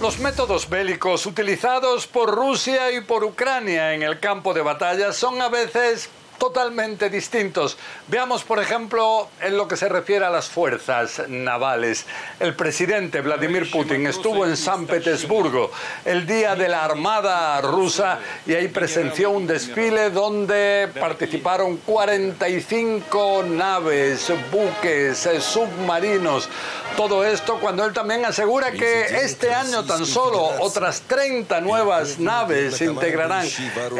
Los métodos bélicos utilizados por Rusia y por Ucrania en el campo de batalla son a veces totalmente distintos. Veamos, por ejemplo, en lo que se refiere a las fuerzas navales. El presidente Vladimir Putin estuvo en San Petersburgo el día de la Armada rusa y ahí presenció un desfile donde participaron 45 naves, buques, submarinos. Todo esto cuando él también asegura que este año tan solo otras 30 nuevas naves integrarán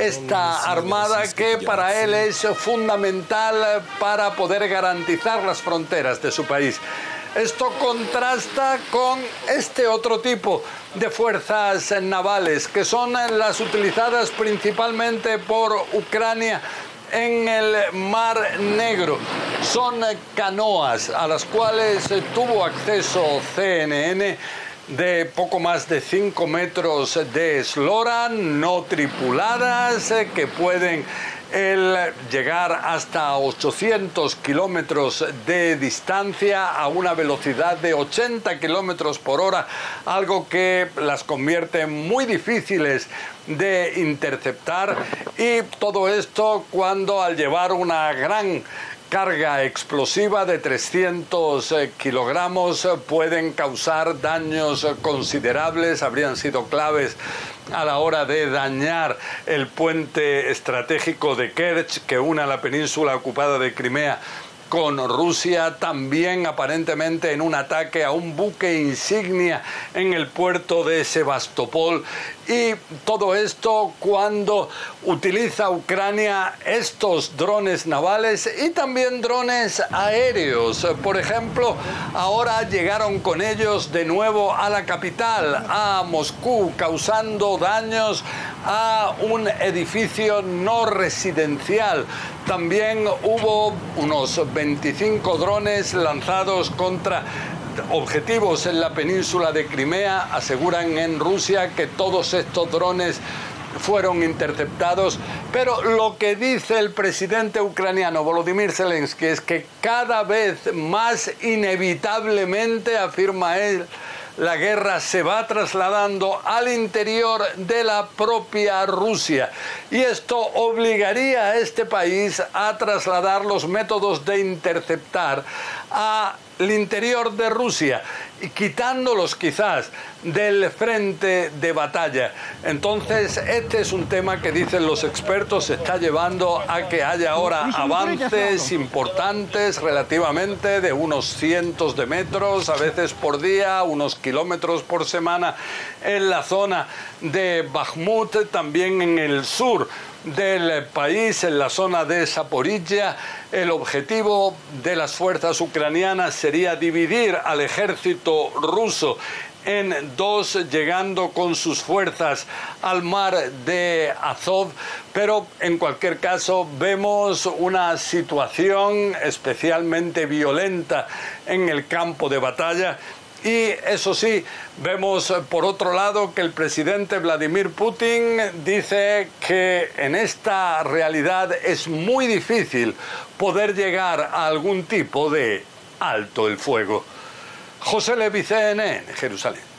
esta armada que para él es es fundamental para poder garantizar las fronteras de su país. Esto contrasta con este otro tipo de fuerzas navales, que son las utilizadas principalmente por Ucrania en el Mar Negro. Son canoas a las cuales tuvo acceso CNN de poco más de 5 metros de eslora, no tripuladas, que pueden el llegar hasta 800 kilómetros de distancia a una velocidad de 80 kilómetros por hora, algo que las convierte muy difíciles de interceptar. Y todo esto cuando al llevar una gran carga explosiva de 300 eh, kilogramos eh, pueden causar daños considerables, habrían sido claves a la hora de dañar el puente estratégico de Kerch que une la península ocupada de Crimea con Rusia, también aparentemente en un ataque a un buque insignia en el puerto de Sebastopol. Y todo esto cuando utiliza Ucrania estos drones navales y también drones aéreos. Por ejemplo, ahora llegaron con ellos de nuevo a la capital, a Moscú, causando daños a un edificio no residencial. También hubo unos 25 drones lanzados contra objetivos en la península de Crimea. Aseguran en Rusia que todos estos drones fueron interceptados, pero lo que dice el presidente ucraniano Volodymyr Zelensky es que cada vez más inevitablemente, afirma él, la guerra se va trasladando al interior de la propia Rusia. Y esto obligaría a este país a trasladar los métodos de interceptar al interior de Rusia y quitándolos quizás del frente de batalla. Entonces, este es un tema que dicen los expertos se está llevando a que haya ahora avances importantes relativamente de unos cientos de metros, a veces por día, unos kilómetros por semana en la zona de Bakhmut, también en el sur del país, en la zona de Zaporilla. El objetivo de las fuerzas ucranianas sería dividir al ejército ruso en dos, llegando con sus fuerzas al mar de Azov, pero en cualquier caso vemos una situación especialmente violenta en el campo de batalla y eso sí, vemos por otro lado que el presidente Vladimir Putin dice que en esta realidad es muy difícil poder llegar a algún tipo de alto el fuego. José Levi, CNN, Jerusalén.